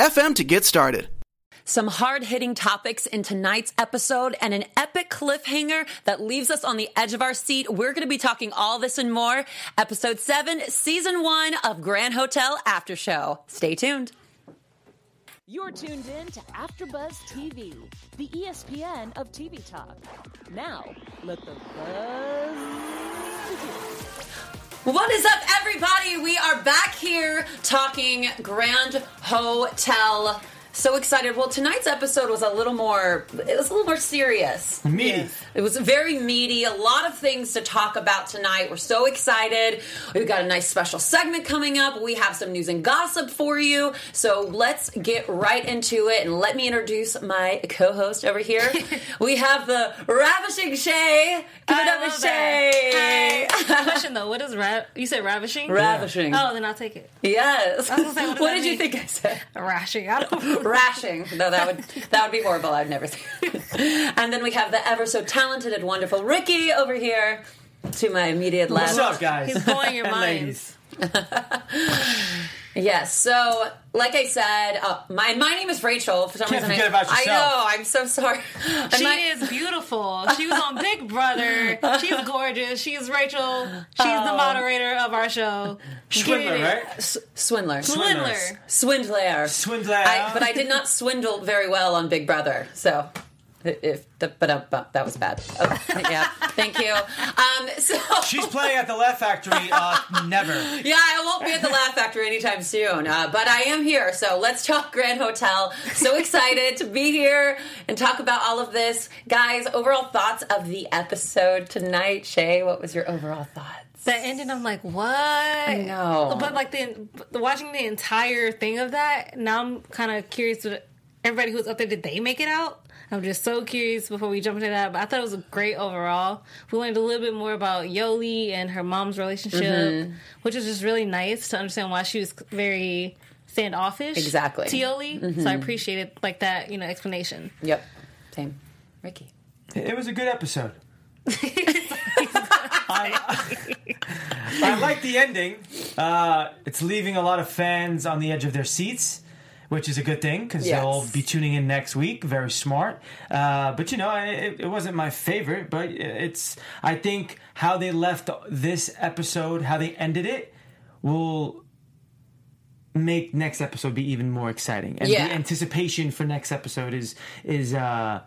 anchor.fm to get started. Some hard hitting topics in tonight's episode and an epic cliffhanger that leaves us on the edge of our seat. We're going to be talking all this and more. Episode 7, Season 1 of Grand Hotel After Show. Stay tuned. You're tuned in to AfterBuzz TV, the ESPN of TV talk. Now, let the buzz begin. What is up, everybody? We are back here talking Grand Hotel. So excited. Well, tonight's episode was a little more, it was a little more serious. Meaty. It was very meaty, a lot of things to talk about tonight. We're so excited. We've got a nice special segment coming up. We have some news and gossip for you. So let's get right into it and let me introduce my co host over here. we have the ravishing Shay. Give it I up love to Shay. that. Question though, what is ra- you said ravishing? Ravishing. Oh, then I'll take it. Yes. I was gonna say, what what that did you think I said? Rashing. I don't. Rashing. No, that would that would be horrible. I'd never say. it. and then we have the ever so talented and wonderful Ricky over here to my immediate left. What's up, guys? He's blowing your And mind. ladies. Yes. So, like I said, uh, my my name is Rachel. For some Can't reason, forget I, about I know. I'm so sorry. And She my- is beautiful. She was on Big Brother. She's gorgeous. She's Rachel. She's Oh. the moderator of our show. Swindler, Get right? S- swindler. Swindler. Swindler. Swindler. I, but I did not swindle very well on Big Brother. So. If the, but, uh, but that was bad. Oh, yeah, thank you. Um, so She's playing at the Laugh Factory. Uh, never. Yeah, I won't be at the Laugh Factory anytime soon, uh, but I am here. So let's talk Grand Hotel. So excited to be here and talk about all of this, guys. Overall thoughts of the episode tonight. Shay, what was your overall thoughts? That ending, I'm like, what? I know. But like the, the watching the entire thing of that, now I'm kind of curious. To, everybody who's up there, did they make it out? I'm just so curious before we jump into that. But I thought it was a great overall. We learned a little bit more about Yoli and her mom's relationship, Mm-hmm. which is just really nice to understand why she was very standoffish. Exactly. Mm-hmm. Yoli. So I appreciated like that, you know, explanation. Yep, same. Ricky. It was a good episode. I, I like the ending. Uh, it's leaving a lot of fans on the edge of their seats, which is a good thing because Yes. they'll be tuning in next week. Very smart. Uh, but you know, it, it wasn't my favorite. But it's. I think how they left this episode, how they ended it, will make next episode be even more exciting. And Yeah. the anticipation for next episode is is. uh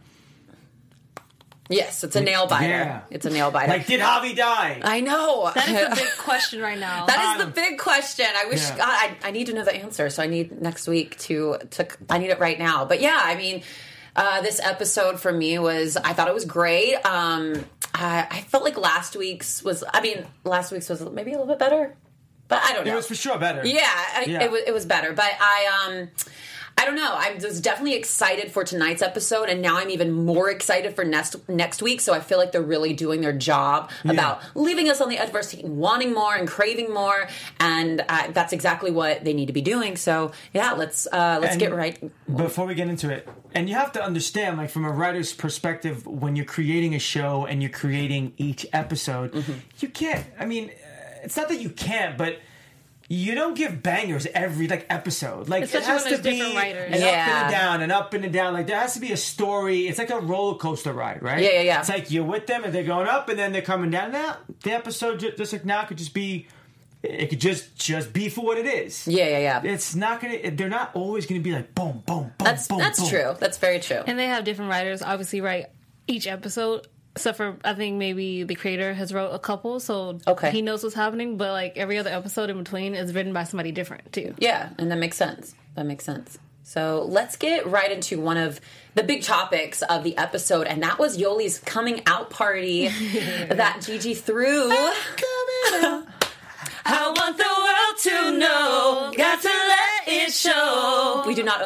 Yes, it's a nail biter. Yeah. It's a nail biter. like, did Javi die? I know. That is the big question right now. That is Um, the big question. I wish yeah. God I, I need to know the answer, so I need next week to to I need it right now. But yeah, I mean, uh, this episode for me was I thought it was great. Um, I, I felt like last week's was I mean last week's was maybe a little bit better, but I don't know. It was for sure better. Yeah, I, Yeah. It, was, it was better. But I um I don't know. I was definitely excited for tonight's episode, and now I'm even more excited for next next week. So I feel like they're really doing their job about leaving us on the edge of our seat, and wanting more and craving more, and uh, that's exactly what they need to be doing. So yeah, let's uh, let's And get right. Before we get into it, and you have to understand, like from a writer's perspective, when you're creating a show and you're creating each episode, Mm-hmm. you can't. I mean, uh, it's not that you can't, but. You don't give bangers every like episode. Like Especially it has to be different writers. an up and a down, and up and down. Like there has to be a story. It's like a roller coaster ride, right? Yeah, yeah, yeah. It's like you're with them and they're going up, and then they're coming down. Now the episode, ju- just like now, could just be. It could just just be for what it is. Yeah, yeah, yeah. It's not gonna. They're not always gonna be like boom, boom, boom. That's boom, that's boom. true. That's very true. And they have different writers, obviously, write each episode. Except for I think maybe the creator has wrote a couple, so Okay. he knows what's happening. But like every other episode in between is written by somebody different too. Yeah, and that makes sense. That makes sense. So let's get right into one of the big topics of the episode, and that was Yoli's coming out party that Gigi threw. I want the world to know, got to let it show. We do not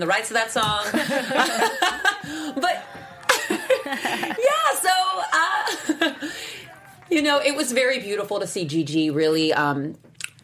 The rights to that song. but yeah, so uh, you know, it was very beautiful to see Gigi really um,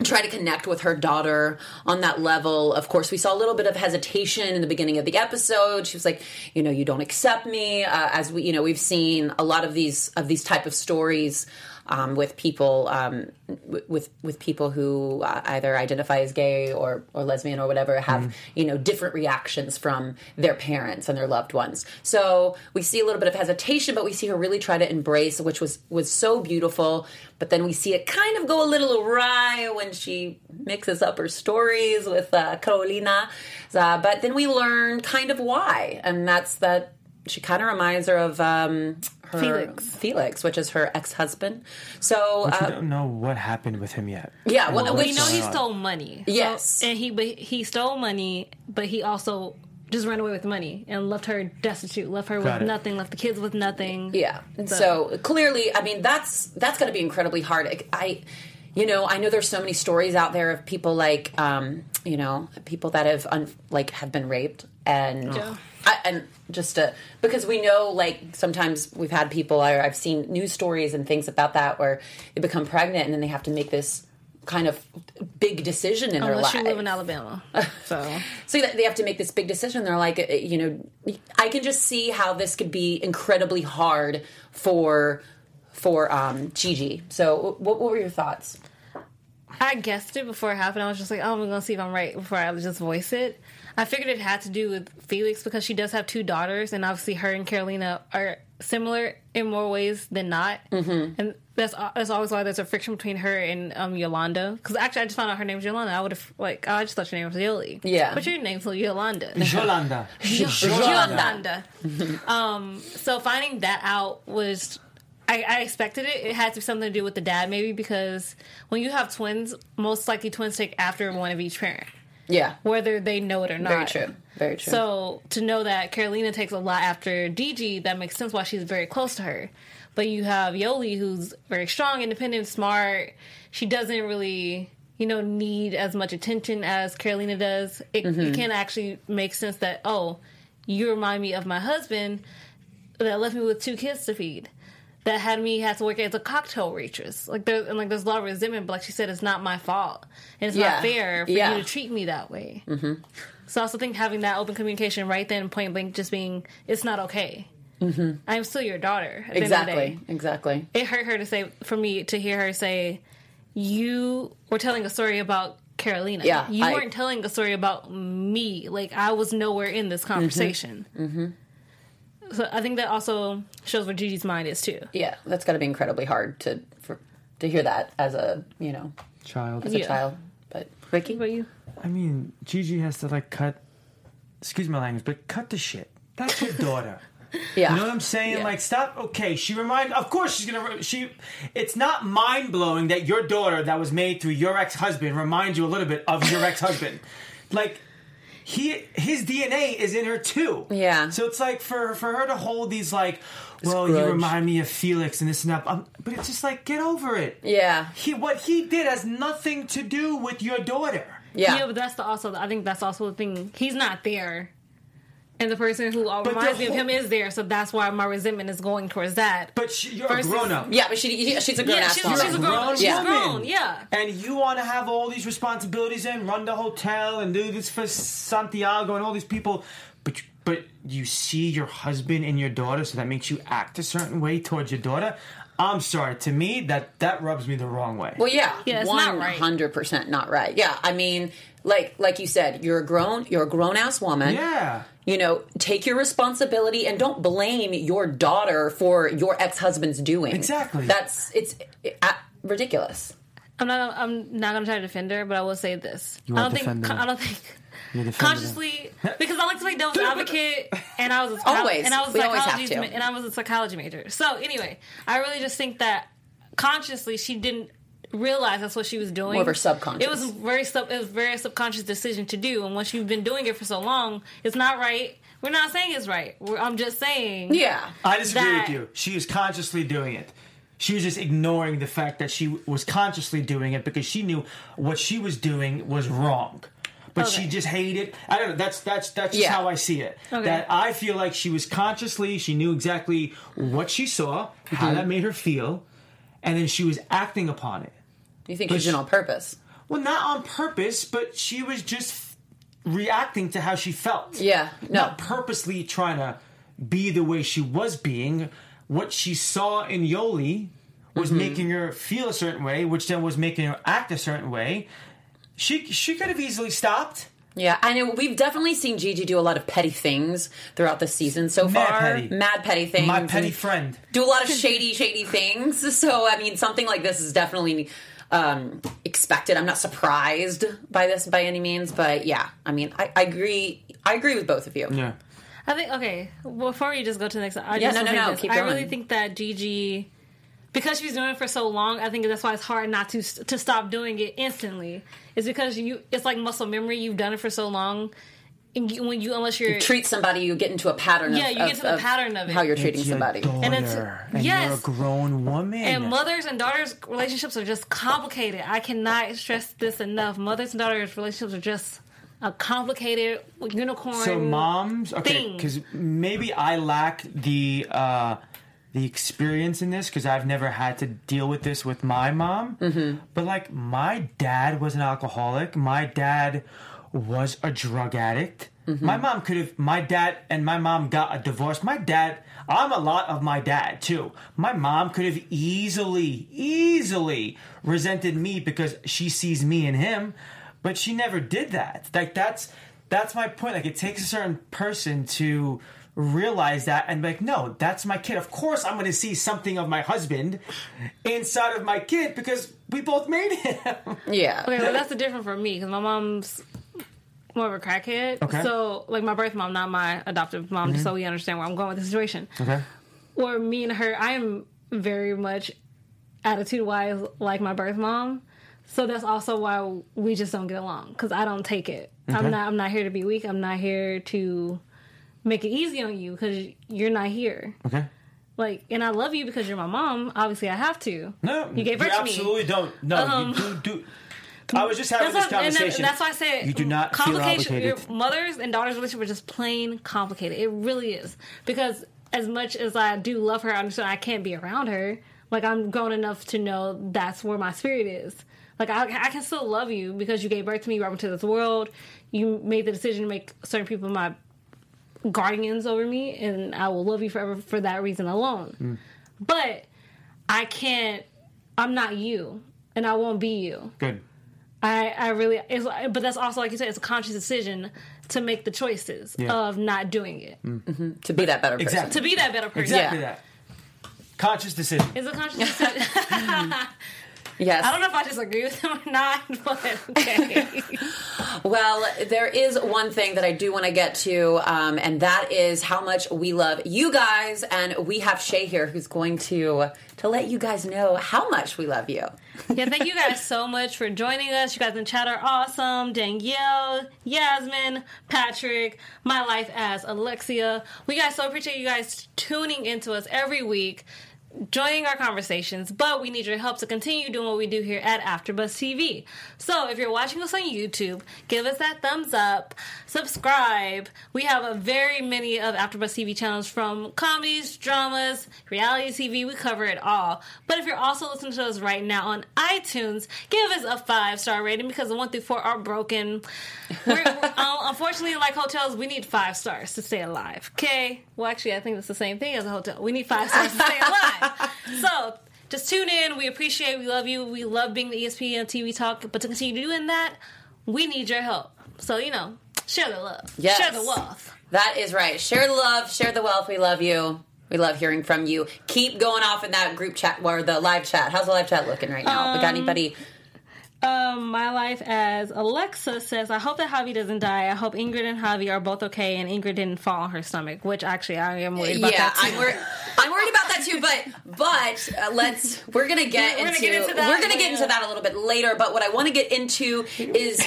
try to connect with her daughter on that level. Of course, we saw a little bit of hesitation in the beginning of the episode. She was like, you know, you don't accept me. Uh, as we, you know, we've seen a lot of these of these type of stories. Um, with people, um, with with people who uh, either identify as gay or or lesbian or whatever, have you know different reactions from their parents and their loved ones. So we see a little bit of hesitation, but we see her really try to embrace, which was was so beautiful. But then we see it kind of go a little awry when she mixes up her stories with uh, Carolina. Uh, but then we learn kind of why, and that's that she kind of reminds her of um, her Felix. Felix, which is her ex husband. So We uh, don't know what happened with him yet. yeah, well, Or we We know he on. stole money. So- Yes. and he but he stole money, but he also just ran away with money and left her destitute, left her Got with it. nothing, left the kids with nothing. Yeah. And so clearly, I mean, that's that's going to be incredibly hard. I, you know, I know there's so many stories out there of people like, um, you know, people that have un, like have been raped and. Yeah. I, and just to, because we know, like sometimes we've had people, or I've seen news stories and things about that where they become pregnant and then they have to make this kind of big decision in their Unless life. you live in Alabama, so So they have to make this big decision. They're like, uh, you know, I can just see how this could be incredibly hard for for um, Gigi. So, what, what were your thoughts? I guessed it before it happened. I was just like, oh, I'm gonna see if I'm right before I just voice it. I figured it had to do with Felix because she does have two daughters, and obviously her and Carolina are similar in more ways than not. Mm-hmm. And that's that's always why there's a friction between her and um, Yolanda. Because actually, I just found out her name's Yolanda. I would have like I just thought your name was Yoli. Yeah. but your name's Yolanda. Yolanda. Yolanda. um, so finding that out was. I, I expected it. It had to be something to do with the dad, maybe because when you have twins, most likely twins take after one of each parent, Yeah, whether they know it or not. very true. Very true. So to know that Carolina takes a lot after Gigi, that makes sense why she's very close to her. But you have Yoli, who's very strong, independent, smart. She doesn't really, you know, need as much attention as Carolina does. It, Mm-hmm. it can actually make sense that oh, you remind me of my husband that left me with two kids to feed. That had me have to work as a cocktail waitress. Like there, and like there's a lot of resentment. But like she said, it's not my fault, and it's Yeah. not fair for Yeah. you to treat me that way. So I also think having that open communication right then, point blank, just being, it's not okay. Mm-hmm. I'm still your daughter. At the end of the exactly, exactly. It hurt her to say, for me to hear her say, you were telling a story about Carolina. Yeah, You I- weren't telling a story about me. Like, I was nowhere in this conversation. Mm-hmm. So I think that also shows where Gigi's mind is too. Yeah, that's got to be incredibly hard to for, to hear that as a you know Child. as a Yeah. child. But Ricky, What about you? I mean, Gigi has to like cut. Excuse my language, but cut the shit. That's your daughter. yeah, You know what I'm saying? Yeah. Like, stop. Okay, she remind. Of course, she's gonna. She. It's not mind blowing that your daughter, that was made through your ex husband, reminds you a little bit of your ex husband. Like, he his DNA is in her too. Yeah. So it's like for for her to hold these like, well, you remind me of Felix and this and that. Um, but it's just like, get over it. Yeah. He what he did has nothing to do with your daughter. yeah, Yeah, but that's the also I think that's also the thing. He's not there. And the person who uh, But reminds the me of him is there, so that's why my resentment is going towards that. But she, you're Versus- a grown up. yeah. But she she's a grown yeah, ass she's, woman. she's a grown. She's Yeah. grown. Yeah. And you want to have all these responsibilities and run the hotel and do this for Santiago and all these people, but you- but you see your husband and your daughter, so that makes you act a certain way towards your daughter. I'm sorry. To me, that that rubs me the wrong way. Well, yeah, Yeah, it's not right. hundred percent not right. Yeah, I mean, like like you said, you're a grown you're a grown ass woman. yeah. You know, take your responsibility and don't blame your daughter for your ex husband's doing. Exactly. That's it's uh, ridiculous. I'm not. I'm not going to try to defend her, but I will say this. You I don't think. defending. I don't think. You're defending her. Consciously, because I like to play devil's But- but- advocate. and I was a psycholo- Always. and I was a We psychology to. ma- and I was a psychology major. So anyway, I really just think that consciously she didn't realize that's what she was doing. More of her subconscious. It was very sub. It was a very subconscious decision to do, and once you've been doing it for so long, it's not right. We're not saying it's right. We're, I'm just saying. Yeah. I disagree that- with you. She was consciously doing it. She was just ignoring the fact that she was consciously doing it because she knew what she was doing was wrong. But she just hated. I don't know. That's that's that's just Yeah. how I see it. Okay. That I feel like she was consciously. She knew exactly what she saw, how that made her feel, and then she was acting upon it. You think But she- on purpose? Well, not on purpose, but she was just reacting to how she felt. Yeah. No. Not purposely trying to be the way she was being. What she saw in Yoli was Mm-hmm. making her feel a certain way, which then was making her act a certain way. She she could have easily stopped. Yeah, I know we've definitely seen Gigi do a lot of petty things throughout the season so Mad far. petty. Mad petty things. My petty friend. Do a lot of shady, shady things. So I mean, something like this is definitely um, expected. I'm not surprised by this by any means, but yeah, I mean, I, I agree. I agree with both of you. Yeah. I think okay. Before you just go to the next, I Yeah, just no, no, no, this. keep I really think that Gigi, because she's doing it for so long, I think that's why it's hard not to to stop doing it instantly. Is because you, it's like muscle memory. You've done it for so long, and you, when you unless you're Treat somebody, you get into a pattern. Yeah, of, you get of- to the pattern of it. how you're treating It's your somebody. daughter, And and, it's- you're yes. a grown woman. And mothers and daughters relationships are just complicated. I cannot stress this enough. Mothers and daughters relationships are just a complicated unicorn. so moms okay because maybe i lack the uh the experience in this because i've never had to deal with this with my mom. Mm-hmm. but like my dad was an alcoholic. My dad was a drug addict. My mom could have my dad and my mom got a divorce. My dad i'm a lot of my dad too. My mom could have easily easily resented me because she sees me in him but she never did that. Like that's that's my point. Like it takes a certain person to realize that and be like no that's my kid of course i'm going to see something of my husband inside of my kid because we both made him Yeah. Okay, well, that's the difference for me because my mom's more of a crackhead. Okay. So, like, my birth mom, not my adoptive mom, just so mm-hmm. we understand where I'm going with the situation. okay Or me and her, I am very much attitude wise like my birth mom. So that's also why we just don't get along because I don't take it. Okay. I'm not. I'm not here to be weak. I'm not here to make it easy on you because you're not here. okay Like, and I love you because you're my mom. Obviously, I have to. no you gave birth to me. absolutely don't no Um, you do, do I was just having this what, that- conversation. that's why I said you do not feel complication. Your mothers and daughters relationship are just plain complicated. It really is because as much as I do love her, I understand I can't be around her. Like I'm grown enough to know that's where my spirit is. Like I, I can still love you because you gave birth to me, you brought me to this world. You made the decision to make certain people my guardians over me, and I will love you forever for that reason alone. Mm. But I can't. I'm not you, and I won't be you. Good. I, I really, it's, but that's also like you said, it's a conscious decision to make the choices Yeah. of not doing it To be that better person. Exactly. to be that better person. Exactly Yeah. that. Conscious decision. It's a conscious decision. Yes. I don't know if I disagree with him or not, but okay. Well, there is one thing that I do want to get to, um, and that is how much we love you guys. And we have Shay here, who's going to to let you guys know how much we love you. yeah, thank you guys so much for joining us. You guys in chat are awesome. Danielle, Yasmin, Patrick, my life as Alexia. We guys so appreciate you guys tuning into us every week. Joining our conversations, but we need your help to continue doing what we do here at AfterBuzz TV. So, if you're watching us on YouTube, give us that thumbs up, subscribe. We have a very many of AfterBuzz TV channels from comedies, dramas, reality TV. We cover it all. But if you're also listening to us right now on iTunes, give us a five star rating because the one through four are broken. Uh, unfortunately, like hotels, we need five stars to stay alive. Okay. Well, actually, I think it's the same thing as a hotel. We need five stars to stay alive. So just tune in. We appreciate. We love you. We love being the ESPN TV talk. But to continue doing that, we need your help. So you know, share the love. Yes. Share the wealth. That is right. Share the love, share the wealth. We love you. We love hearing from you. Keep going off in that group chat or the live chat. How's the live chat looking right now? we got um, anybody? Um, my life as Alexa says, I hope that Javi doesn't die. I hope Ingrid and Javi are both okay and Ingrid didn't fall on her stomach, which actually I am worried about yeah, that too. I'm worried. I'm worried about that too. But but uh, let's we're gonna get We're gonna into, get into that we're gonna get into that a little bit later. But what I want to get into is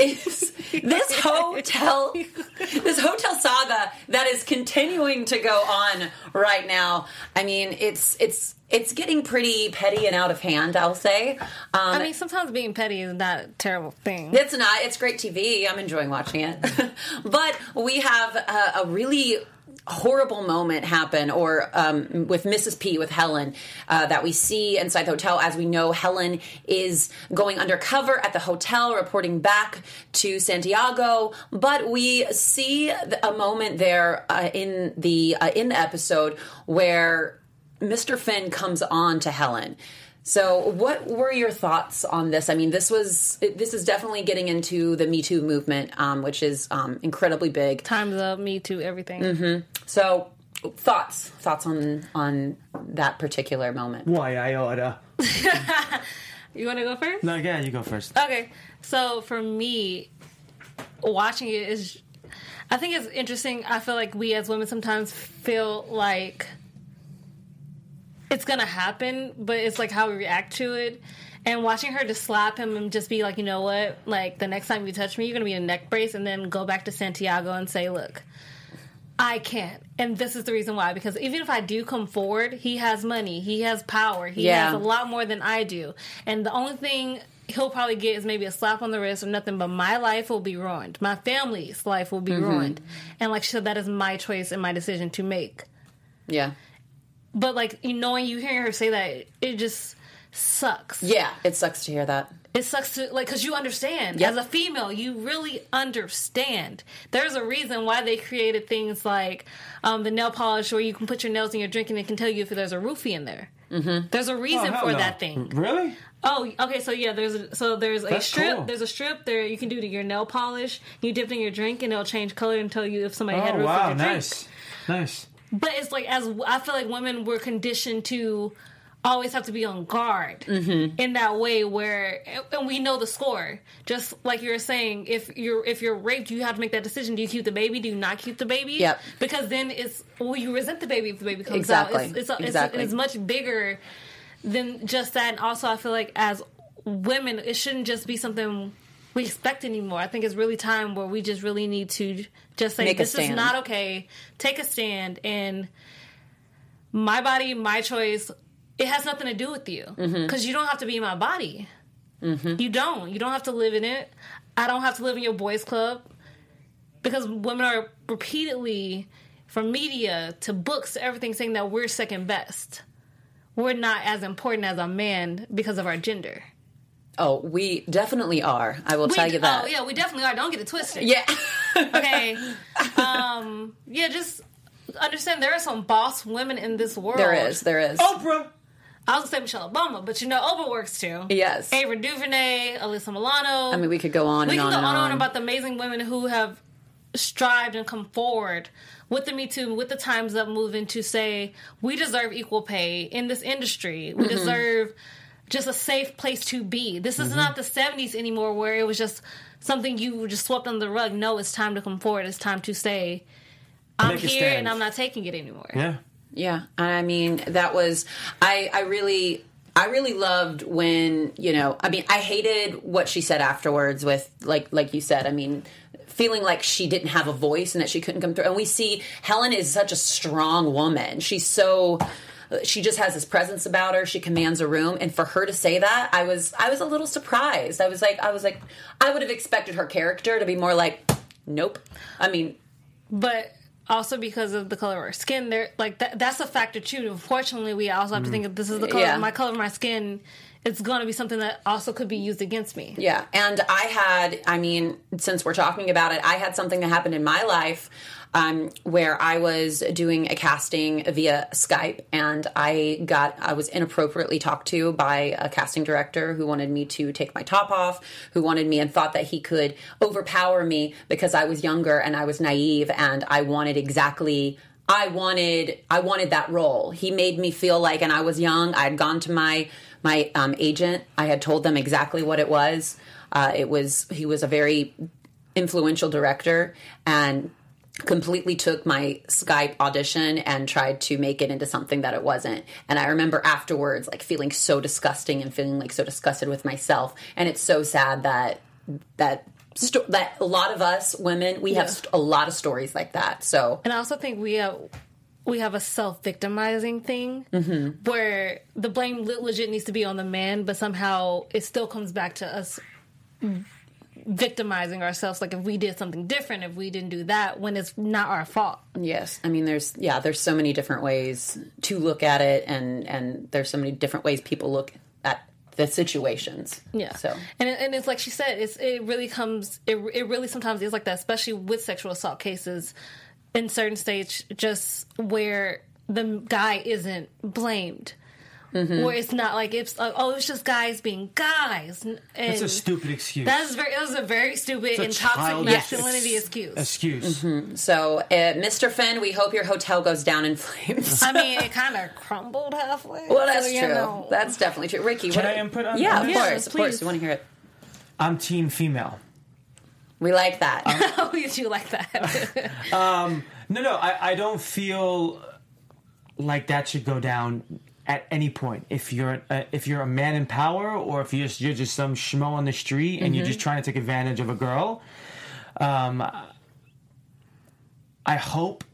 is this hotel this hotel saga that is continuing to go on right now. I mean, it's it's it's getting pretty petty and out of hand. I'll say. Um, I mean, sometimes being petty is not a terrible thing. it's not. It's great TV. I'm enjoying watching it. but we have a, a really horrible moment happen or um, with mrs p with helen uh, that we see inside the hotel as we know helen is going undercover at the hotel reporting back to santiago but we see a moment there uh, in the uh, in the episode where Mr. Finn comes on to Helen. So, what were your thoughts on this? I mean, this was this is definitely getting into the Me Too movement, um, which is um, incredibly big. Time's up, me too, everything. So, thoughts thoughts on on that particular moment? Why I oughta. You want to go first? No, yeah, you go first. Okay, so for me, watching it is, I think it's interesting. I feel like we as women sometimes feel like it's gonna happen, but it's like how we react to it. And watching her just slap him and just be like, you know what, like the next time you touch me, you're gonna be in a neck brace, and then go back to Santiago and say, look, I can't. And this is the reason why. Because even if I do come forward, he has money, he has power, he Yeah. has a lot more than I do. And the only thing he'll probably get is maybe a slap on the wrist or nothing, but my life will be ruined. My family's life will be Mm-hmm. ruined. And like she said, that is my choice and my decision to make. Yeah, But like, you knowing you hearing her say that, it just sucks. yeah, it sucks to hear that. It sucks to like because you understand Yep. as a female, you really understand. There's a reason why they created things like um, the nail polish, where you can put your nails in your drink and it can tell you if there's a roofie in there. Mm-hmm. There's a reason hell for no. that thing. Really? Oh, okay. So yeah, there's a, so there's a That's strip. cool. There's a strip there you can do to your nail polish. You dip it in your drink and it'll change color and tell you if somebody had Oh roof in wow, your drink. nice, nice. But it's like as I feel like women were conditioned to always have to be on guard Mm-hmm. in that way where and we know the score just like you were saying if you're if you're raped you have to make that decision do you keep the baby do you not keep the baby Yep. because then it's well you resent the baby if the baby comes Exactly. out it's, it's, Exactly. it's, it's much bigger than just that and also i feel like as women it shouldn't just be something we expect anymore. I think it's really time where we just really need to just say Make this is not okay. Take a stand. And my body my choice it has nothing to do with you. Mm-hmm. because you don't have to be in my body. You don't. You don't have to live in it. I don't have to live in your boys club. Because women are repeatedly from media to books to everything saying that we're second best. We're not as important as a man because of our gender Oh, we definitely are. I will we, tell you that. oh yeah we definitely are don't get it twisted yeah. okay um yeah just understand there are some boss women in this world there is. There is. Oprah. I was gonna say Michelle Obama, but you know Oprah works too. Yes. Ava DuVernay, Alyssa Milano. I mean, we could go on we and can on go and on and on. on about the amazing women who have strived and come forward with the Me Too, with the Times Up movement to say we deserve equal pay in this industry. We Mm-hmm. deserve just a safe place to be. This Mm-hmm. is not the '70s anymore, where it was just something you just swept under the rug. No, it's time to come forward. It's time to say, "I'm Make here and I'm not taking it anymore." Yeah. Yeah, I mean that was I I really I really loved when, you know, I mean I hated what she said afterwards with like like you said, I mean feeling like she didn't have a voice and that she couldn't come through. And we see Helen is such a strong woman. She's so she just has this presence about her. She commands a room and for her to say that, I was I was a little surprised. I was like I was like I would have expected her character to be more like nope. I mean, but also because of the color of our skin there like that, that's a factor too unfortunately we also have to think if this is the color Yeah. my color of my skin it's going to be something that also could be used against me Yeah, and I had, I mean, since we're talking about it, I had something that happened in my life um, where I was doing a casting via Skype, and I got, I was inappropriately talked to by a casting director who wanted me to take my top off, who wanted me and thought that he could overpower me because I was younger and I was naive, and I wanted exactly. I wanted I wanted that role. He made me feel like and I was young. I'd gone to my my um, agent. I had told them exactly what it was. Uh, it was he was a very influential director and completely took my Skype audition and tried to make it into something that it wasn't. And I remember afterwards like feeling so disgusting and feeling like so disgusted with myself. And it's so sad that that sto- that a lot of us women we have st- a lot of stories like that. So And I also think we have we have a self victimizing thing Mm-hmm. where the blame legit needs to be on the man, but somehow it still comes back to us victimizing ourselves. Like if we did something different, if we didn't do that, when it's not our fault. Yes, I mean there's yeah, there's so many different ways to look at it and and there's so many different ways people look at the situations. Yeah. So and it, and it's like she said, it's it really comes. It it really sometimes is like that, especially with sexual assault cases in certain states, just where the guy isn't blamed. Mm-hmm. Where it's not like it's like oh it's just guys being guys. And It's a stupid excuse. That is very that was a very stupid and toxic masculinity ex- excuse. excuse. so uh, Mr. Finn, we hope your hotel goes down in flames. I mean, it kind of crumbled halfway. well, that's so, true. know. That's definitely true. Ricky, Can what I input on Yeah, of this? course, of course. please. We want to hear it. I'm team female. We like that. How did you like that? No, no, I, I don't feel like that should go down at any point. If you're uh, if you're a man in power, or if you're just, you're just some schmo on the street and you're just trying to take advantage of a girl, um, I hope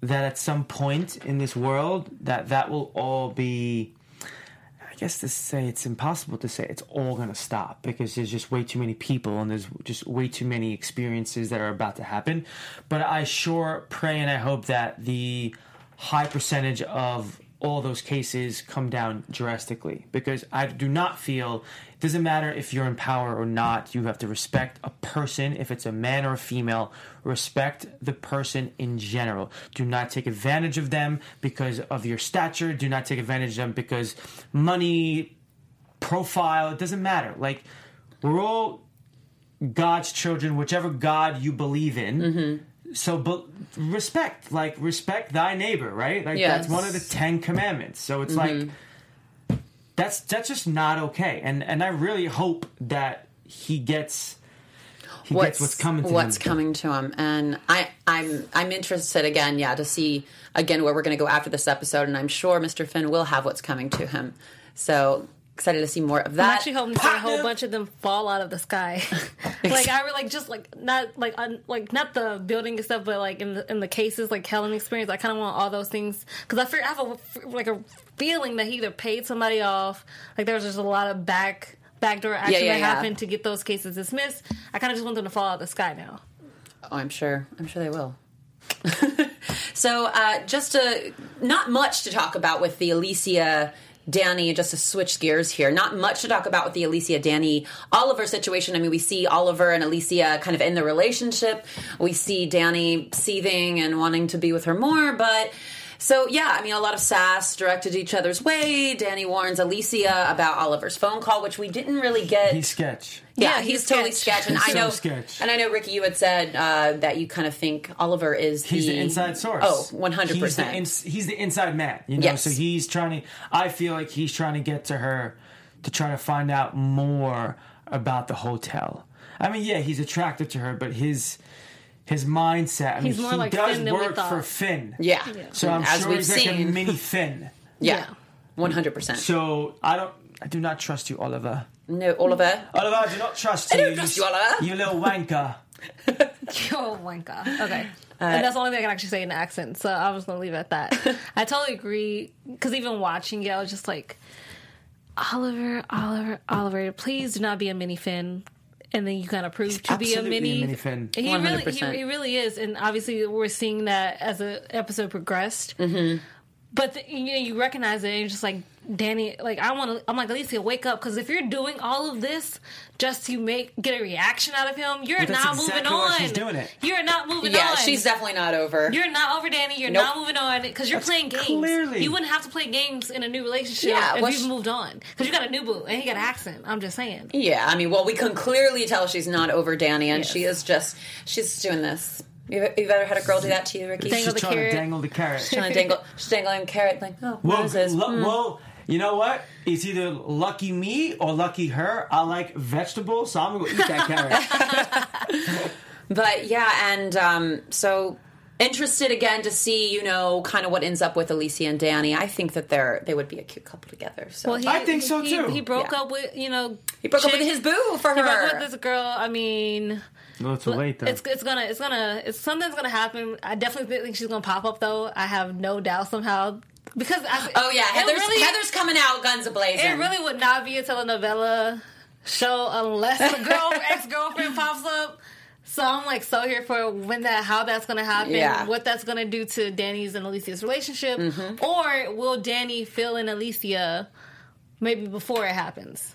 that at some point in this world that that will all be. I guess to say it's impossible to say it's all going to stop because there's just way too many people and there's just way too many experiences that are about to happen. But I sure pray and I hope that the high percentage of all those cases come down drastically. Because I do not feel it doesn't matter if you're in power or not you have to respect a person. If it's a man or a female respect the person in general. Do not take advantage of them because of your stature. Do not take advantage of them because money profile it doesn't matter. Like we're all God's children whichever God you believe in mm-hmm. So but respect like respect thy neighbor right? Like that's one of the 10 commandments. So it's like mm-hmm. that's that's just not okay. And and i really hope that he gets he gets what's coming to what's him. coming to him. And i i'm i'm interested again yeah to see again where we're going to go after this episode. And i'm sure mr finn will have what's coming to him. So excited to see more of that. I'm actually hoping to see a whole bunch of them fall out of the sky. like I really like just like not like un, like not the building and stuff, but like in the in the cases like Helen experience, I kind of want all those things because I, fear, I have a like a feeling that he either paid somebody off, like there was just a lot of back backdoor action Yeah, yeah, that yeah. happened to get those cases dismissed. I kind of just want them to fall out of the sky now. Oh, I'm sure. I'm sure they will. so, uh, just to, not much to talk about with the Alicia Danny, just to switch gears here, not much to talk about with the Alicia Danny Oliver situation. I mean, we see Oliver and Alicia kind of in the relationship. We see Danny seething and wanting to be with her more, but. So yeah, I mean, a lot of sass directed each other's way. Danny warns Alicia about Oliver's phone call, which we didn't really get. he's sketch Yeah, Yeah, he's, he's totally sketch. sketch, and I So know. sketch. And I know, Ricky, you had said uh, that you kind of think Oliver is he's the, the inside source Oh, one hundred percent. he's the inside man you know Yes. so he's trying to i feel like he's trying to get to her to try to find out more about the hotel i mean yeah he's attracted to her but his his mindset i mean He's more he like does Finn than we work for thought. finn Yeah. so i'm As sure we've he's like a seen. mini finn Yeah, one hundred percent. so i don't i do not trust you oliver No, Oliver. oliver i do not trust I you don't trust you, Oliver. you little wanker Oh my god. Okay. Uh, and that's the only thing I can actually say in accent. So I was gonna leave it at that. I totally agree because even watching it, I was just like, Oliver, Oliver, Oliver, please do not be a mini Finn. And then you kind of prove to be a absolutely a mini, mini Finn. He really, he, he really is, and obviously we're seeing that as the episode progressed. Mm-hmm. But the, you know, you recognize it, and you're just like Danny. Like I want to, I'm like Alicia, wake up, because if you're doing all of this just to make get a reaction out of him, you're Well, not exactly moving on. she's doing it. You're not moving Yeah, on. Yeah, she's definitely not over. You're not over, Danny. You're Nope. not moving on because you're playing games. clearly- You wouldn't have to play games in a new relationship Yeah, if well, you've she- moved on because you got a new boo and he got an accent. I'm just saying. yeah, I mean, well, we can clearly tell she's not over Danny, and Yes. she is just she's doing this. You, you've ever had a girl do that to you, Ricky? Dangle she's the trying carrot. to dangle the carrot trying to dangle, she's dangling a carrot, like, oh, what Well, is this? lo- Hmm. well, you know what? It's either lucky me or lucky her. I like vegetables, so I'm gonna eat that carrot. But yeah, and um, so interested again to see, you know, kind of what ends up with Alicia and Danny. I think that they're they would be a cute couple together. So Well, he, I think so, he- too. He broke Yeah. up with you know. he broke up with his boo for He broke her. up with this girl. I mean, No, it's too late though. it's it's gonna it's gonna it's something's gonna happen. I definitely think she's gonna pop up though. I have no doubt somehow because I, oh yeah, it Heather's really- Heather's coming out guns a blazing. It really would not be a telenovela show unless the girl ex girlfriend pops up. So I'm like so here for when that how that's gonna happen, Yeah. Mm-hmm. what that's gonna do to Danny's and Alicia's relationship, or will Danny fill in Alicia maybe before it happens?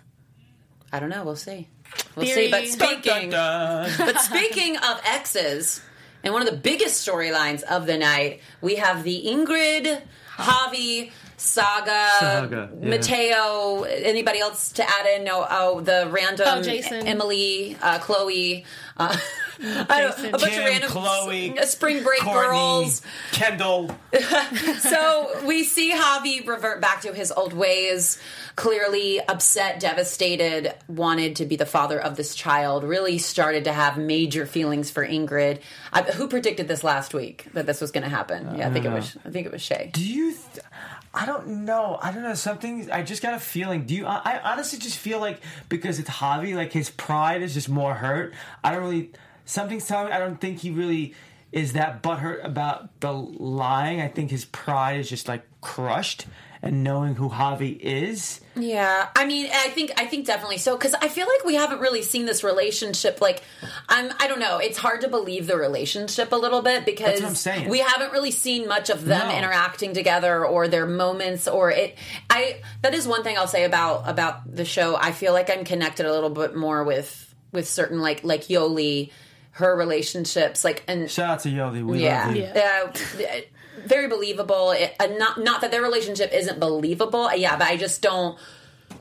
I don't know. We'll see. We'll Theory. see. But speaking, Dun. but speaking of exes, and one of the biggest storylines of the night, we have the Ingrid, Javi. Saga, Saga, yeah. Mateo, anybody else to add in? No, oh, the random Oh, Jason. Emily, uh, Chloe, uh, I don't, a bunch Kim, of random Chloe, s- uh, spring break Courtney, girls. Kendall. So we see Javi revert back to his old ways. Clearly upset, devastated, wanted to be the father of this child. Really started to have major feelings for Ingrid. I, who predicted this last week that this was going to happen? Yeah, I think it uh, was. I think it was Shay. Do you? Th- I don't know. I don't know. Something. I just got a feeling. Do you? I, I honestly just feel like because it's Javi, like his pride is just more hurt. I don't really. Something's telling me I don't think he really is that butthurt about the lying. I think his pride is just like crushed, and knowing who Javi is. Yeah, I mean, I think I think definitely so because I feel like we haven't really seen this relationship. Like, I'm I don't know. It's hard to believe the relationship a little bit because what I'm saying. we haven't really seen much of them No. interacting together or their moments or it. I that is one thing I'll say about about the show. I feel like I'm connected a little bit more with with certain like like Yoli, her relationships like and Shout out to Yoli. We yeah, love you. Uh, very believable. It, uh, not not that their relationship isn't believable. Uh, Yeah, but I just don't.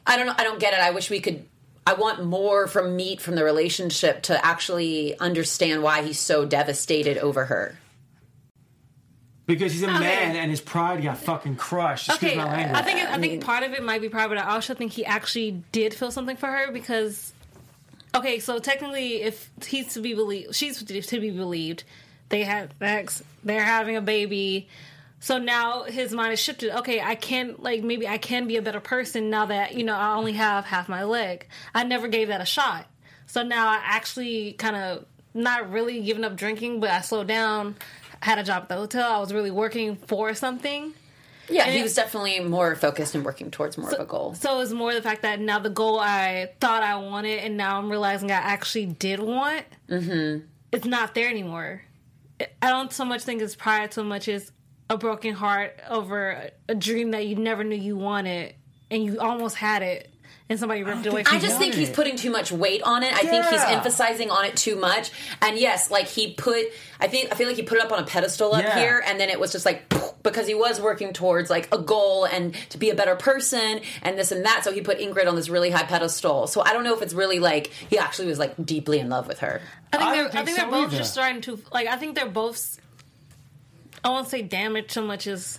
I don't know. I don't get it. I wish we could. I want more from meat from the relationship to actually understand why he's so devastated over her. Because he's a man and his pride got fucking crushed. Excuse Okay, my language. I think it, I think part of it might be pride, but I also think he actually did feel something for her because. Okay, so technically, if he's to be believed, she's to be believed. They had sex. They're having a baby. So now his mind is shifted. Okay, I can like maybe I can be a better person now that you know I only have half my leg. I never gave that a shot. So now I actually kind of not really giving up drinking, but I slowed down. Had a job at the hotel. I was really working for something. Yeah, And he it- was definitely more focused and working towards more of a goal. So it's more the fact that now the goal I thought I wanted, and now I'm realizing I actually did want, mm-hmm. it's not there anymore. I don't so much think it's pride so much as a broken heart over a dream that you never knew you wanted, and you almost had it, and somebody ripped it away from you. I just think wanted he's putting too much weight on it. I think he's emphasizing on it too much. And yes, like he put, I think I feel like he put it up on a pedestal up Yeah. here, and then it was just like because he was working towards like a goal and to be a better person and this and that. So he put Ingrid on this really high pedestal. So I don't know if it's really like he actually was like deeply in love with her. I think I they're, don't I think think so they're both either. just starting to like. I think they're both. I won't say damaged so much as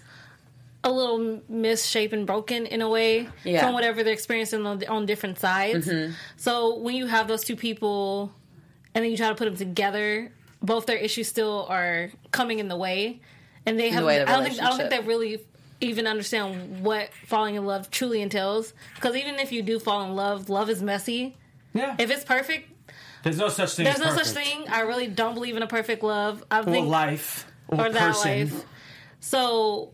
a little misshapen, broken in a way Yeah. from whatever they're experiencing on, on different sides. Mm-hmm. So when you have those two people, and then you try to put them together, both their issues still are coming in the way, and they have. way the I don't think I don't think they really even understand what falling in love truly entails. Because even if you do fall in love, love is messy. yeah. If it's perfect, There's no such thing. there's as no perfect. such thing. I really don't believe in a perfect love. I Or think life. Or, or that life. So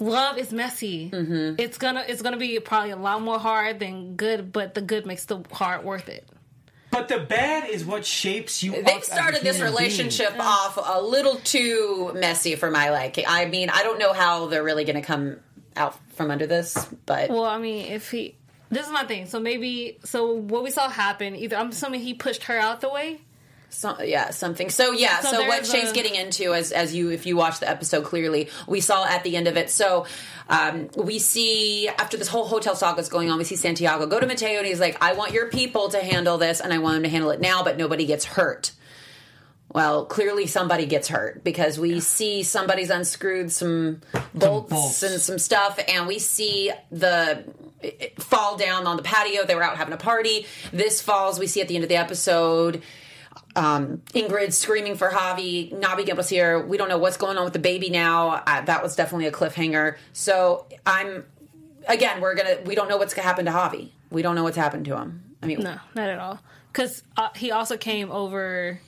love is messy. Mm-hmm. It's gonna it's gonna be probably a lot more hard than good, but the good makes the hard worth it. But the bad is what shapes you. up They've as a started this human being. relationship off a little too messy for my liking. I mean, I don't know how they're really going to come out from under this, but Well, I mean, if he this is my thing. So maybe so what we saw happen. Either I'm assuming he pushed her out the way. So, yeah, something. So yeah, So so, what Shay's a- getting into, as as you if you watch the episode clearly, we saw at the end of it. So um, we see after this whole hotel saga is going on, we see Santiago go to Mateo and he's like, "I want your people to handle this, and I want them to handle it now, but nobody gets hurt." well, clearly somebody gets hurt because we see somebody's unscrewed some bolts, bolts. and some stuff, and we see the fall down on the patio. They were out having a party. This falls. We see at the end of the episode. Um, Ingrid screaming for Javi. Nabi Gimbel's here. We don't know what's going on with the baby now. Uh, that was definitely a cliffhanger. So I'm again. We're gonna. We don't know what's gonna happen to Javi. We don't know what's happened to him. I mean, No, not at all. Because uh, he also came over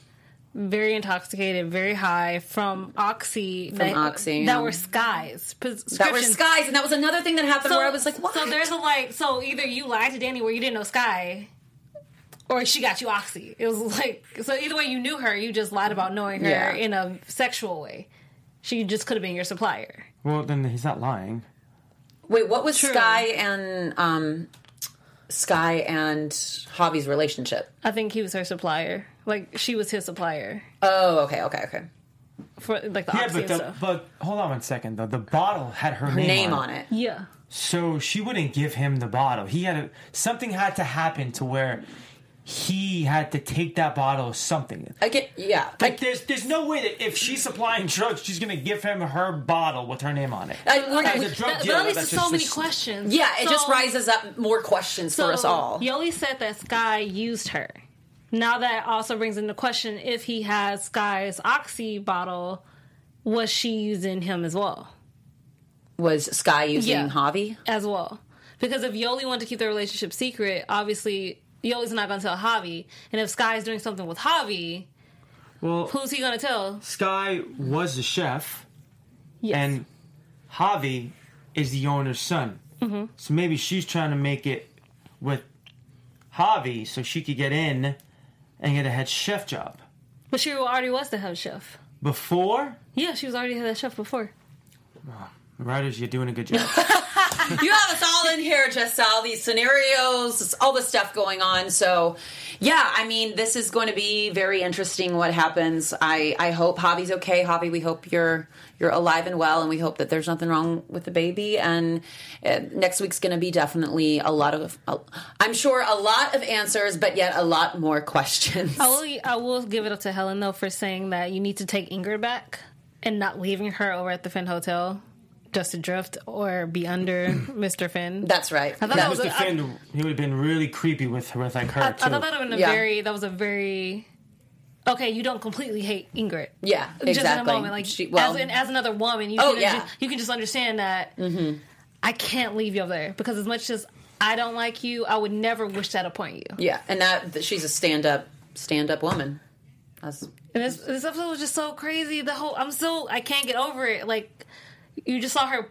very intoxicated, very high from Oxy. From that, Oxy, That were skies. that were skies, and that was another thing that happened So, where I was like, what? so there's a like, so either you lied to Danny where you didn't know Sky, or she got you Oxy. It was like, so either way you knew her, you just lied about knowing her Yeah. in a sexual way. She just could have been your supplier. Well, then he's not lying. Wait, what was True. Sky and um, Sky and Javi's relationship? I think he was her supplier. Like she was his supplier Oh, okay, okay, okay. for like the Yeah, Oxy but and the, stuff. but hold on one second though. The bottle had her, Her name, name on, on it. yeah. So she wouldn't give him the bottle. He had to, something had to happen to where he had to take that bottle or something. I get, yeah. Like there's there's no way that if she's supplying drugs, she's gonna give him her bottle with her name on it. I, we're- As a drug That, dealer, that leads to that's so many just- questions. yeah, it just rises up more questions for us all. Yoli said that Sky used her. Now that also brings into question if he has Sky's oxy bottle, was she using him as well? Was Sky using Yeah. Javi? As well. Because if Yoli wanted to keep their relationship secret, obviously Yoli's not going to tell Javi. And if Sky's doing something with Javi, Well, who's he to tell? Sky was the chef, Yes. and Javi is the owner's son. Mm-hmm. So maybe she's trying to make it with Javi so she could get in and get a head chef job. but she already was the head chef. Before, Yeah, she was already the head chef before. writers, you're doing a good job. you have us all in here, just all these scenarios, all the stuff going on. So, yeah, I mean, this is going to be very interesting. What happens? I I hope Javi's okay. Javi, we hope you're you're alive and well, and we hope that there's nothing wrong with the baby. And uh, next week's going to be definitely a lot of, uh, I'm sure, a lot of answers, but yet a lot more questions. I will, I will give it up to Helen though for saying that you need to take Ingrid back and not leaving her over at the Finn Hotel just to drift or be under Mr. Finn. That's right. I thought that was Mr. a- I- Finn, he would have been really creepy with with like her I, I thought that would have been a Yeah. very that was a very okay. You don't completely hate Ingrid. Yeah, Just in a moment, like She- well- as, an, as another woman, you Oh, can yeah. just, you can just understand that mm-hmm. I can't leave you over there because as much as I don't like you, I would never wish that upon you. yeah, and that, that she's a stand up stand up woman. That's, And this, this episode was just so crazy. The whole I'm still I can't get over it. Like you just saw her.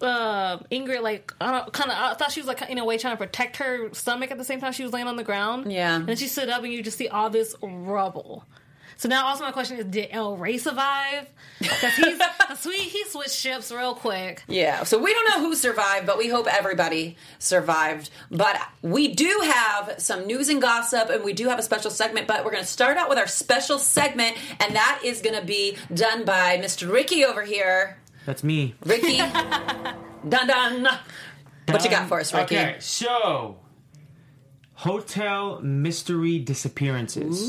Uh, Ingrid, like, I don't kind of, I thought she was like in a way trying to protect her stomach at the same time she was laying on the ground. Yeah. and then she stood up, and you just see all this rubble. So now, also my question is, did El Rey survive? Because he's sweet. He switched ships real quick. Yeah, so we don't know who survived, but we hope everybody survived. But we do have some news and gossip, and we do have a special segment. But we're going to start out with our special segment, and that is going to be done by Mr. Ricky over here. That's me. Ricky, dun dun. What you got for us, Ricky? Okay, so hotel mystery disappearances.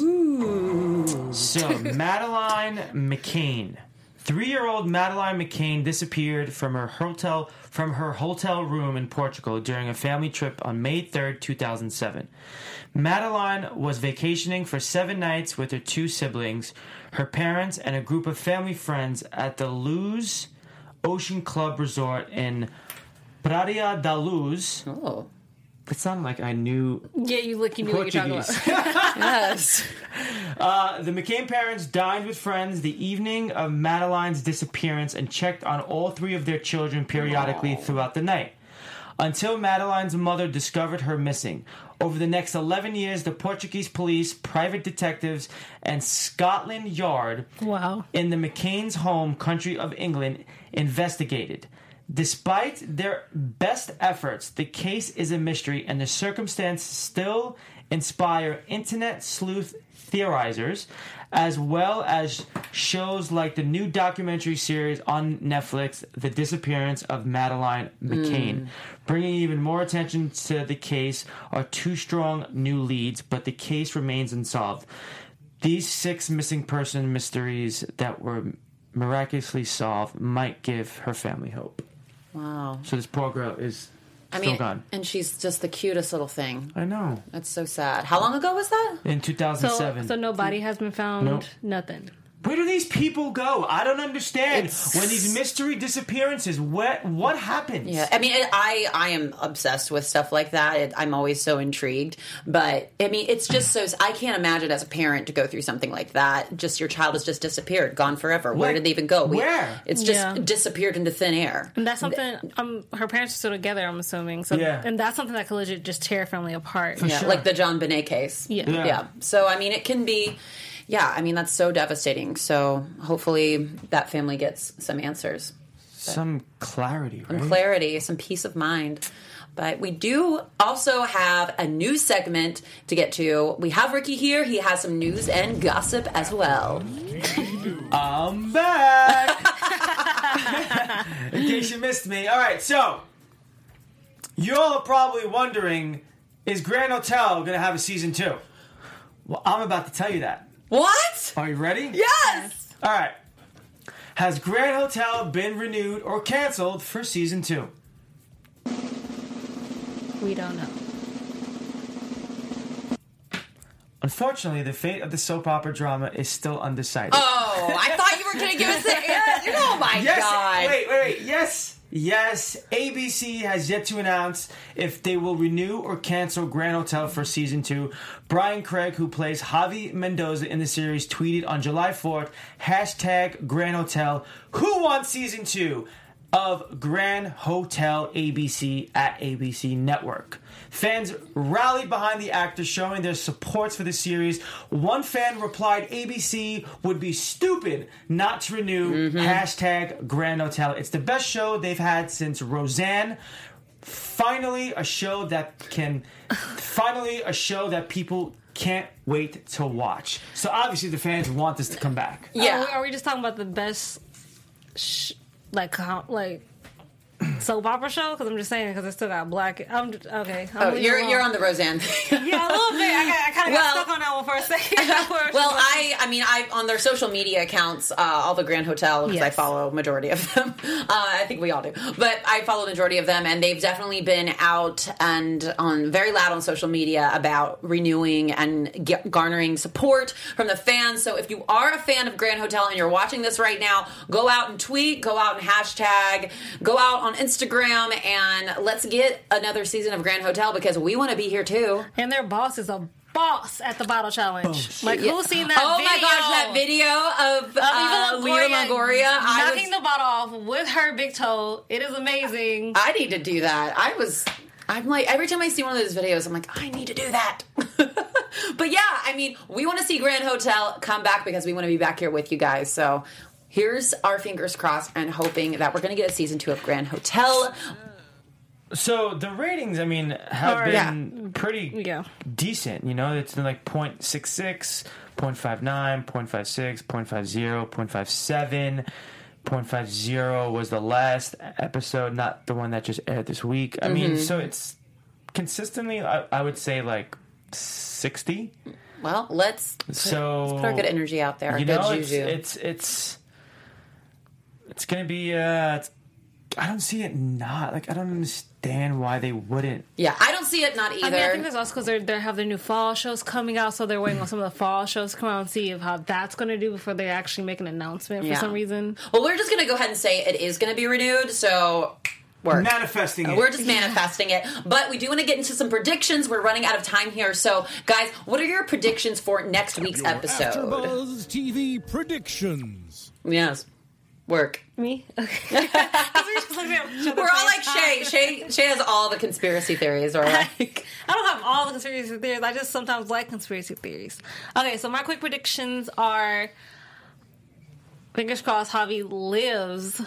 So Madeleine McCann, three-year-old Madeleine McCann disappeared from her hotel from her hotel room in Portugal during a family trip on May third, two thousand seven. Madeleine was vacationing for seven nights with her two siblings, her parents, and a group of family friends at the Luz Ocean Club Resort in Praia da Luz. Oh, It sounded like I knew Yeah, you look, you knew what you're talking about. yes. Uh, the McCann parents dined with friends the evening of Madeleine's disappearance and checked on all three of their children periodically throughout the night. Until Madeleine's mother discovered her missing. Over the next 11 years, the Portuguese police, private detectives, and Scotland Yard Wow. in the McCann's home country of England investigated. Despite their best efforts, the case is a mystery and the circumstances still inspire internet sleuth theorizers as well as shows like the new documentary series on Netflix, The Disappearance of Madeleine McCann. Mm. Bringing even more attention to the case are two strong new leads, but the case remains unsolved. these six missing person mysteries that were miraculously solved might give her family hope. Wow. So this poor girl is I still mean, gone. and she's just the cutest little thing. I know. That's so sad. How long ago was that? In So, 2007. so no body has been found. Nope. Nothing. Where do these people go? I don't understand. It's- When these mystery disappearances, what what happens? Yeah, I mean, it, I I am obsessed with stuff like that. It, I'm always so intrigued, but I mean, it's just so I can't imagine as a parent to go through something like that. Just your child has just disappeared, gone forever. Where Like, did they even go? where? It's just Yeah. disappeared into thin air. And that's something. Um, her parents are still together. I'm assuming. So, Yeah. and that's something that could legit just tear a family apart. Yeah, sure. like the JonBenét case. Yeah. Yeah. yeah. So I mean, it can be. Yeah, I mean that's so devastating. So hopefully that family gets some answers. Some clarity, right? Some clarity, some peace of mind. But we do also have a new segment to get to. We have Ricky here. He has some news and gossip as well. I'm back. In case you missed me. All right, so you all are probably wondering, is Grand Hotel going to have a season two? Well, I'm about to tell you that. What? Are you ready? Yes. All right. Has Grand Hotel been renewed or canceled for season two? We don't know. Unfortunately, the fate of the soap opera drama is still undecided. Oh, I thought you were going to give us the answer. Oh my yes. god. Wait, wait, wait. Yes. Yes, ABC has yet to announce if they will renew or cancel Grand Hotel for season two. Bryan Craig, who plays Javi Mendoza in the series, tweeted on July 4th, hashtag Grand Hotel, who wants season two of Grand Hotel ABC at ABC Network? Fans rallied behind the actor, showing their supports for the series. One fan replied, ABC would be stupid not to renew mm-hmm. hashtag Grand Hotel. It's the best show they've had since Roseanne. Finally, a show that can, finally, a show that people can't wait to watch. So obviously, the fans want this to come back. Yeah. Are we, are we just talking about the best, sh- like, com- like soap opera show? Because I'm just saying because I still got black. I'm just, okay. I'm Oh, you're you're on the Roseanne. Yeah, a little bit. I, I kind of Well- got stuck on that one for a second. well, I I mean I on their social media accounts, uh, all the Grand Hotel because I Yes. follow majority of them. Uh, I think we all do, but I follow the majority of them, and they've definitely been out and on very loud on social media about renewing and get, garnering support from the fans. So if you are a fan of Grand Hotel and you're watching this right now, go out and tweet, go out and hashtag, go out on Instagram, and let's get another season of Grand Hotel because we want to be here too. and their boss is a boss at the bottle challenge. Like Yeah. who's seen that? Oh video? my gosh, that video of uh, Of Eva Longoria. I, knocking was, the bottle off with her big toe. It is amazing. I need to do that. I was. I'm like every time I see one of those videos, I'm like, I need to do that. but yeah, I mean, we want to see Grand Hotel come back because we want to be back here with you guys. So here's our fingers crossed and hoping that we're going to get a season two of Grand Hotel. So the ratings, I mean, have Or- been pretty Yeah. decent. You know, it's been like 0.66, 0.59, 0.56, 0.50, 0.57. 0.50 was the last episode, not the one that just aired this week. I mean, Mm-hmm. so it's consistently, I, I would say, like 60. Well, let's put, So let's put our good energy out there. Our you good know, it's, it's it's it's gonna be. Uh, it's, I don't see it not like I don't understand why they wouldn't. yeah, I don't see it not either. I mean, I think that's also because they're they have their new fall shows coming out, so they're waiting on some of the fall shows to come out and see if how that's going to do before they actually make an announcement Yeah. for some reason. well, we're just going to go ahead and say it is going to be renewed. So work. We're manifesting it. We're just manifesting it. But we do want to get into some predictions. We're running out of time here. So, guys, what are your predictions for next week's episode? AfterBuzz TV predictions. Yes. Work. Me? Okay. 'Cause we just looked at each other We're all like face Shay. Shay Shay has all the conspiracy theories or like I don't have all the conspiracy theories. I just sometimes like conspiracy theories. Okay, so my quick predictions are fingers crossed Javi lives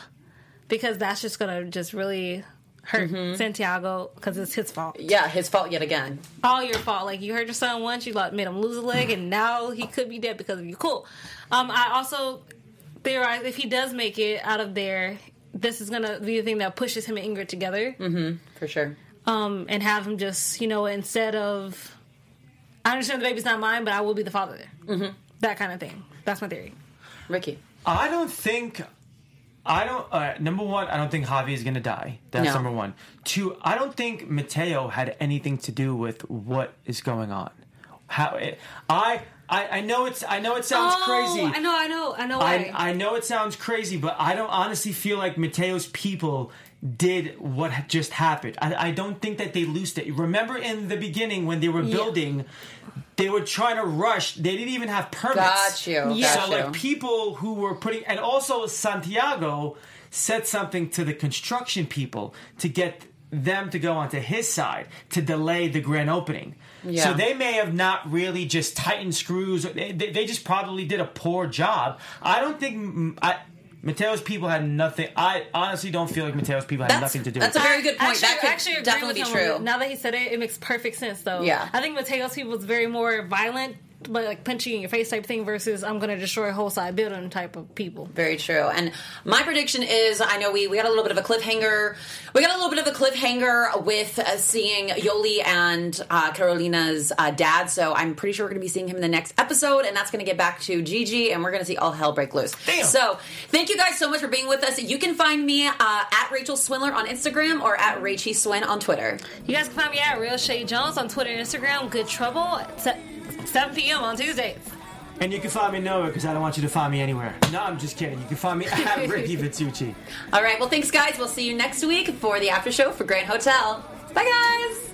because that's just gonna just really hurt Mm-hmm. Santiago because it's his fault. Yeah, his fault yet again. All your fault. Like you hurt your son once, you like made him lose a leg, and now he could be dead because of you. Cool. Um, I also theorize if he does make it out of there, this is gonna be the thing that pushes him and Ingrid together For sure. um, and have him just, you know, instead of, I understand the baby's not mine, but I will be the father there. Mm-hmm. that kind of thing. That's my theory. Ricky. I don't think. I don't. Uh, number one, I don't think Javi is going to die. That's No. number one. Two, I don't think Mateo had anything to do with what is going on. How it, I, I I know it's I know it sounds oh, crazy. Oh, I know, I know, I know I, why. I know it sounds crazy, but I don't honestly feel like Mateo's people did what just happened. I, I don't think that they loosed it. Remember in the beginning when they were building, they were trying to rush. They didn't even have permits. Got you. Yeah. Got So you. like people who were putting, and also Santiago said something to the construction people to get them to go onto his side to delay the grand opening. Yeah. So they may have not really just tightened screws. They, they, they just probably did a poor job. I don't think I, Mateo's people had nothing. I honestly don't feel like Mateo's people had That's- nothing to do that's with a very good point. Actually, that could actually agree definitely with be him. true. Now that he said it, it makes perfect sense, though. Yeah. I think Mateo's people was very more violent, but like punching in your face type thing versus I'm going to destroy a whole side building type of people. Very true. And my prediction is I know we, we got a little bit of a cliffhanger. We got a little bit of a cliffhanger with uh, seeing Yoli and uh, Carolina's uh, dad. So I'm pretty sure we're going to be seeing him in the next episode. And that's going to get back to Gigi. And we're going to see all hell break loose. Damn. So thank you guys so much for being with us. You can find me uh, at Rachel Swindler on Instagram or at Rachy Swin on Twitter. You guys can find me at Real Shay Jones on Twitter and Instagram. Good Trouble at se- 7 p.m. on Tuesdays. And you can find me nowhere because I don't want you to find me anywhere. No, I'm just kidding. You can find me at Ricky Vitucci. All right. Well, thanks, guys. We'll see you next week for the after show for Grand Hotel. Bye, guys.